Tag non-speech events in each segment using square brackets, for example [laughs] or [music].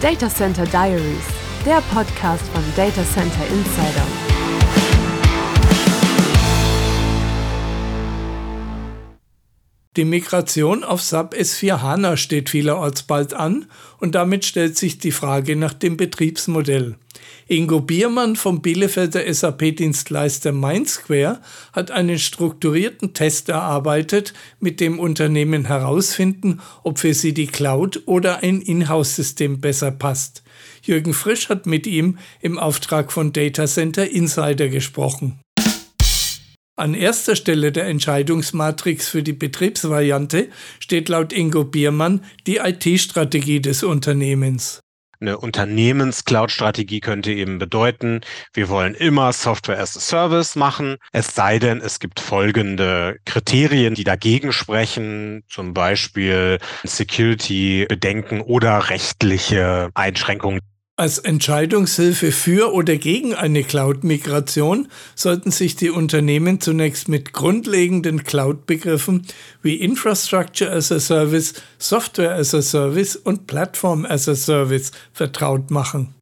Data Center Diaries, der Podcast von Data Center Insider. Die Migration auf SAP S4 HANA steht vielerorts bald an und damit stellt sich die Frage nach dem Betriebsmodell. Ingo Biermann vom Bielefelder SAP-Dienstleister Mindsquare hat einen strukturierten Test erarbeitet, mit dem Unternehmen herausfinden, ob für sie die Cloud oder ein Inhouse-System besser passt. Jürgen Frisch hat mit ihm im Auftrag von Data Center Insider gesprochen. An erster Stelle der Entscheidungsmatrix für die Betriebsvariante steht laut Ingo Biermann die IT-Strategie des Unternehmens. Eine Unternehmens-Cloud-Strategie könnte eben bedeuten, wir wollen immer Software as a Service machen, es sei denn, es gibt folgende Kriterien, die dagegen sprechen, zum Beispiel Security-Bedenken oder rechtliche Einschränkungen. Als Entscheidungshilfe für oder gegen eine Cloud-Migration sollten sich die Unternehmen zunächst mit grundlegenden Cloud-Begriffen wie Infrastructure as a Service, Software as a Service und Platform as a Service vertraut machen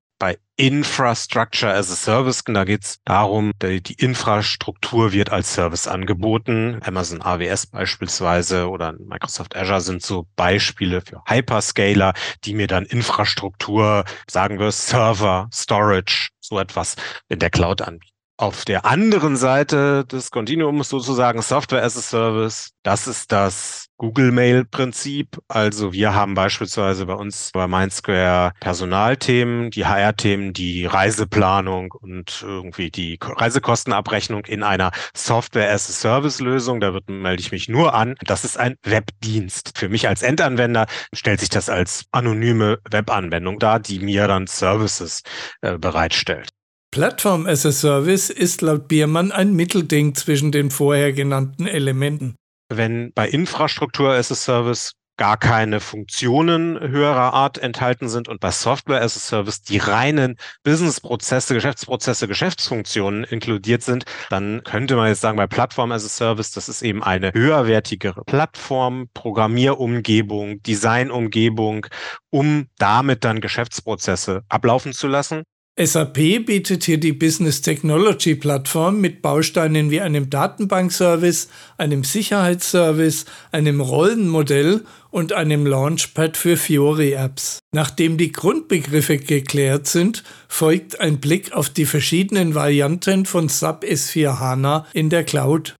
Infrastructure as a Service. Da geht es darum, die, Infrastruktur wird als Service angeboten. Amazon AWS beispielsweise oder Microsoft Azure sind so Beispiele für Hyperscaler, die mir dann Infrastruktur, sagen wir Server, Storage, so etwas in der Cloud anbieten. Auf der anderen Seite des Kontinuums sozusagen Software as a Service, das ist das Google Mail Prinzip. Also wir haben beispielsweise bei uns bei Mindsquare Personalthemen, die HR-Themen, die Reiseplanung und irgendwie die Reisekostenabrechnung in einer Software as a Service Lösung. Da wird, melde ich mich nur an. Das ist ein Webdienst. Für mich als Endanwender stellt sich das als anonyme Webanwendung dar, die mir dann Services äh, bereitstellt. Plattform as a Service ist laut Biermann ein Mittelding zwischen den vorher genannten Elementen. Wenn bei Infrastruktur as a Service gar keine Funktionen höherer Art enthalten sind und bei Software as a Service die reinen Businessprozesse, Geschäftsprozesse, Geschäftsfunktionen inkludiert sind, dann könnte man jetzt sagen, bei Plattform as a Service, das ist eben eine höherwertigere Plattform, Programmierumgebung, Designumgebung, um damit dann Geschäftsprozesse ablaufen zu lassen. SAP bietet hier die Business Technology Plattform mit Bausteinen wie einem Datenbankservice, einem Sicherheitsservice, einem Rollenmodell und einem Launchpad für Fiori-Apps. Nachdem die Grundbegriffe geklärt sind, folgt ein Blick auf die verschiedenen Varianten von SAP S4 HANA in der Cloud.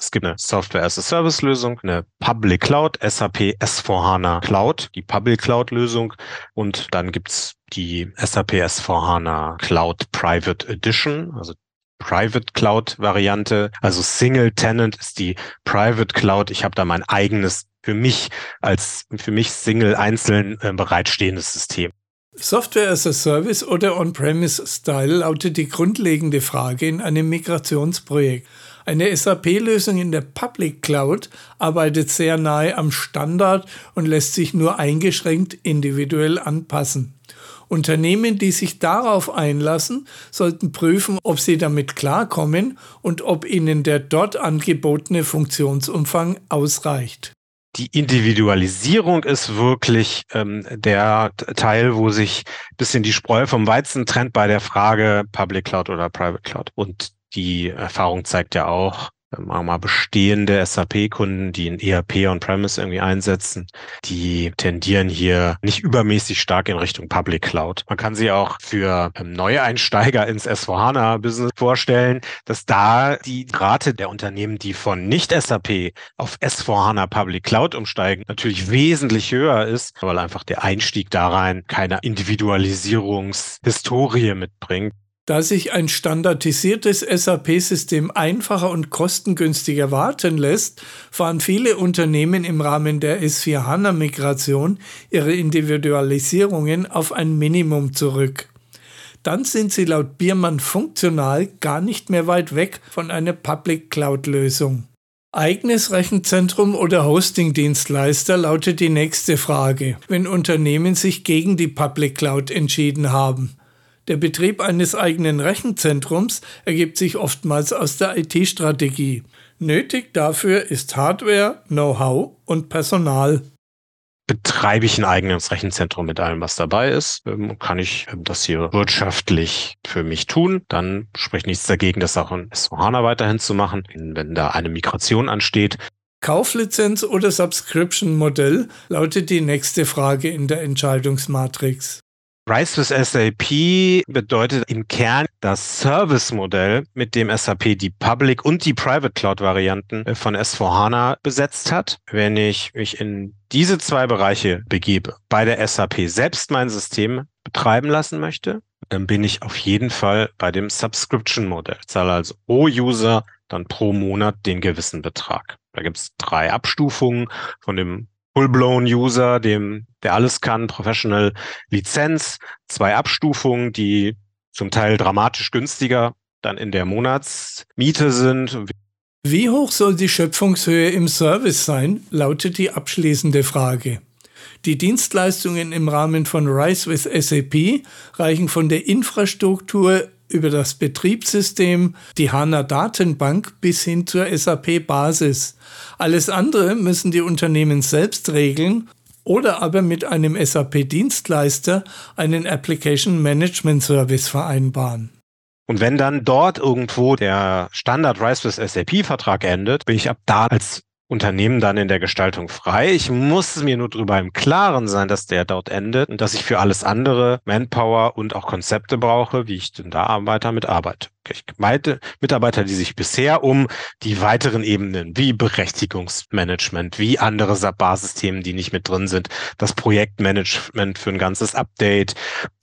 Es gibt eine Software as a Service Lösung, eine Public Cloud, SAP S4HANA Cloud, die Public Cloud Lösung und dann gibt's die SAP S4HANA Cloud Private Edition, also Private Cloud Variante. Also Single Tenant ist die Private Cloud. Ich habe da mein eigenes für mich als für mich Single einzeln äh, bereitstehendes System. Software as a Service oder On-Premise Style lautet die grundlegende Frage in einem Migrationsprojekt. Eine SAP-Lösung in der Public Cloud arbeitet sehr nahe am Standard und lässt sich nur eingeschränkt individuell anpassen. Unternehmen, die sich darauf einlassen, sollten prüfen, ob sie damit klarkommen und ob ihnen der dort angebotene Funktionsumfang ausreicht die Individualisierung ist wirklich ähm, der Teil, wo sich bisschen die Spreu vom Weizen trennt bei der Frage Public Cloud oder Private Cloud. Und die Erfahrung zeigt ja auch, machen mal bestehende SAP-Kunden, die in ERP on-premise irgendwie einsetzen, die tendieren hier nicht übermäßig stark in Richtung Public Cloud. Man kann sie auch für ähm, Neueinsteiger ins S4HANA-Business vorstellen, dass da die Rate der Unternehmen, die von nicht-SAP auf S4HANA Public Cloud umsteigen, natürlich wesentlich höher ist, weil einfach der Einstieg da rein keine Individualisierungshistorie mitbringt. Da sich ein standardisiertes SAP-System einfacher und kostengünstiger warten lässt, fahren viele Unternehmen im Rahmen der S4HANA-Migration ihre Individualisierungen auf ein Minimum zurück. Dann sind sie laut Biermann funktional gar nicht mehr weit weg von einer Public Cloud-Lösung. Eigenes Rechenzentrum oder Hosting-Dienstleister lautet die nächste Frage, wenn Unternehmen sich gegen die Public Cloud entschieden haben. Der Betrieb eines eigenen Rechenzentrums ergibt sich oftmals aus der IT-Strategie. Nötig dafür ist Hardware, Know-how und Personal. betreibe ich ein eigenes Rechenzentrum mit allem, was dabei ist, ähm, kann ich ähm, das hier wirtschaftlich für mich tun, dann spricht nichts dagegen, das auch in S4HANA weiterhin zu machen. Wenn da eine Migration ansteht, Kauflizenz oder Subscription-Modell lautet die nächste Frage in der Entscheidungsmatrix. Rise with SAP bedeutet im Kern das Service-Modell, mit dem SAP die Public und die Private Cloud-Varianten äh, von S4HANA besetzt hat. Wenn ich mich in diese zwei Bereiche begebe, bei der SAP selbst mein System betreiben lassen möchte, dann bin ich auf jeden Fall bei dem Subscription-Modell. Zahle also pro User dann pro Monat den gewissen Betrag. Da gibt es drei Abstufungen von dem Full-blown-User, dem, der alles kann, Professional Lizenz, zwei Abstufungen, die zum Teil dramatisch günstiger dann in der Monatsmiete sind. Wie hoch soll die Schöpfungshöhe im Service sein, lautet die abschließende Frage. Die Dienstleistungen im Rahmen von Rise with SAP reichen von der Infrastruktur über das Betriebssystem, die HANA-Datenbank bis hin zur SAP-Basis. Alles andere müssen die Unternehmen selbst regeln oder aber mit einem SAP-Dienstleister einen Application Management Service vereinbaren. Und wenn dann dort irgendwo der Standard Rise with SAP-Vertrag endet, bin ich ab da als Unternehmen dann in der Gestaltung frei. Ich muss mir nur darüber im Klaren sein, dass der dort endet und dass ich für alles andere Manpower und auch Konzepte brauche, wie ich denn da weiter mitarbeite. Ich meinte Mitarbeiter, die sich bisher um die weiteren Ebenen wie Berechtigungsmanagement, wie andere SAP-Bar-Systeme, die nicht mit drin sind, das Projektmanagement für ein ganzes Update,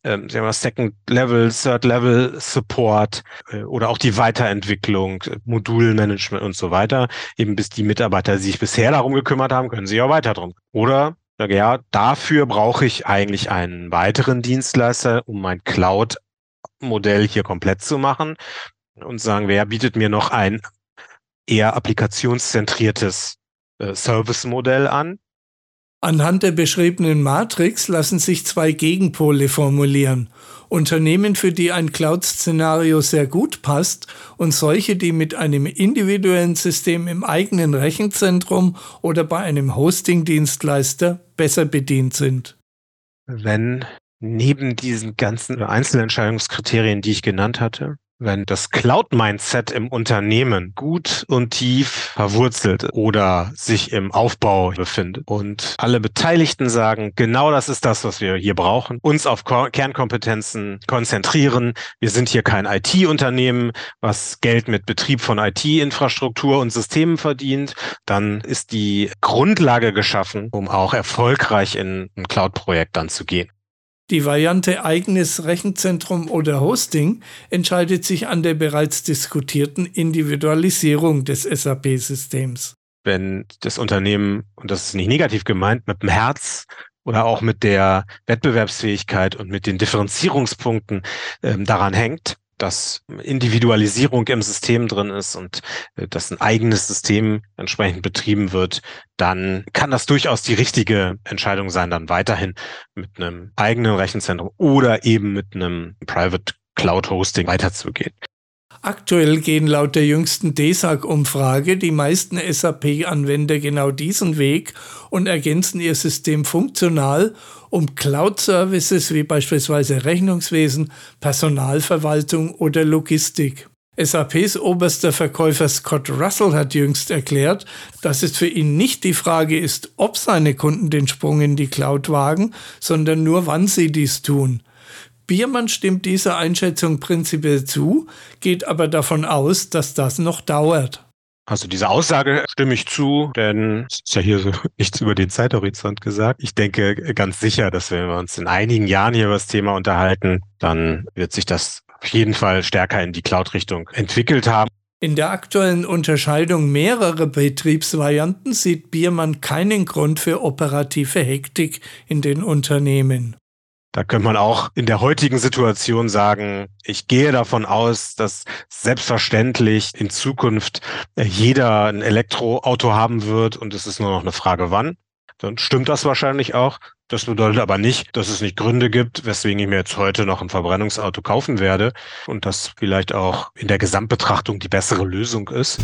ähm, sagen wir Second Level, Third Level Support äh, oder auch die Weiterentwicklung, Modulmanagement und so weiter. Eben bis die Mitarbeiter, die sich bisher darum gekümmert haben, können sich auch weiter drum. Oder ja, dafür brauche ich eigentlich einen weiteren Dienstleister, um mein Cloud Modell hier komplett zu machen und sagen, wer bietet mir noch ein eher applikationszentriertes äh, Service-Modell an. Anhand der beschriebenen Matrix lassen sich zwei Gegenpole formulieren. Unternehmen, für die ein Cloud-Szenario sehr gut passt und solche, die mit einem individuellen System im eigenen Rechenzentrum oder bei einem Hosting-Dienstleister besser bedient sind. Wenn neben diesen ganzen Einzelentscheidungskriterien, die ich genannt hatte, wenn das Cloud-Mindset im Unternehmen gut und tief verwurzelt oder sich im Aufbau befindet und alle Beteiligten sagen, genau das ist das, was wir hier brauchen, uns auf Kernkompetenzen konzentrieren. Wir sind hier kein IT-Unternehmen, was Geld mit Betrieb von IT-Infrastruktur und Systemen verdient, dann ist die Grundlage geschaffen, um auch erfolgreich in ein Cloud-Projekt dann zu gehen. Die Variante eigenes Rechenzentrum oder Hosting entscheidet sich an der bereits diskutierten Individualisierung des SAP-Systems. Wenn das Unternehmen, und das ist nicht negativ gemeint, mit dem Herz oder auch mit der Wettbewerbsfähigkeit und mit den Differenzierungspunkten ähm, daran hängt, dass Individualisierung im System drin ist und äh, dass ein eigenes System entsprechend betrieben wird, dann kann das durchaus die richtige Entscheidung sein, dann weiterhin mit einem eigenen Rechenzentrum oder eben mit einem Private Cloud Hosting weiterzugehen. Aktuell gehen laut der jüngsten DESAG-Umfrage die meisten SAP-Anwender genau diesen Weg und ergänzen ihr System funktional um Cloud-Services wie beispielsweise Rechnungswesen, Personalverwaltung oder Logistik. SAPs oberster Verkäufer Scott Russell hat jüngst erklärt, dass es für ihn nicht die Frage ist, ob seine Kunden den Sprung in die Cloud wagen, sondern nur wann sie dies tun. Biermann stimmt dieser Einschätzung prinzipiell zu, geht aber davon aus, dass das noch dauert. Also diese Aussage stimme ich zu, denn es ist ja hier so [laughs] nichts über den Zeithorizont gesagt. Ich denke ganz sicher, dass wenn wir uns in einigen Jahren hier über das Thema unterhalten, dann wird sich das auf jeden Fall stärker in die Cloud-Richtung entwickelt haben. In der aktuellen Unterscheidung mehrerer Betriebsvarianten sieht Biermann keinen Grund für operative Hektik in den Unternehmen. Da könnte man auch in der heutigen Situation sagen, ich gehe davon aus, dass selbstverständlich in Zukunft äh, jeder ein Elektroauto haben wird und es ist nur noch eine Frage, wann. Dann stimmt das wahrscheinlich auch. Das bedeutet aber nicht, dass es nicht Gründe gibt, weswegen ich mir jetzt heute noch ein Verbrennungsauto kaufen werde und das vielleicht auch in der Gesamtbetrachtung die bessere Lösung ist.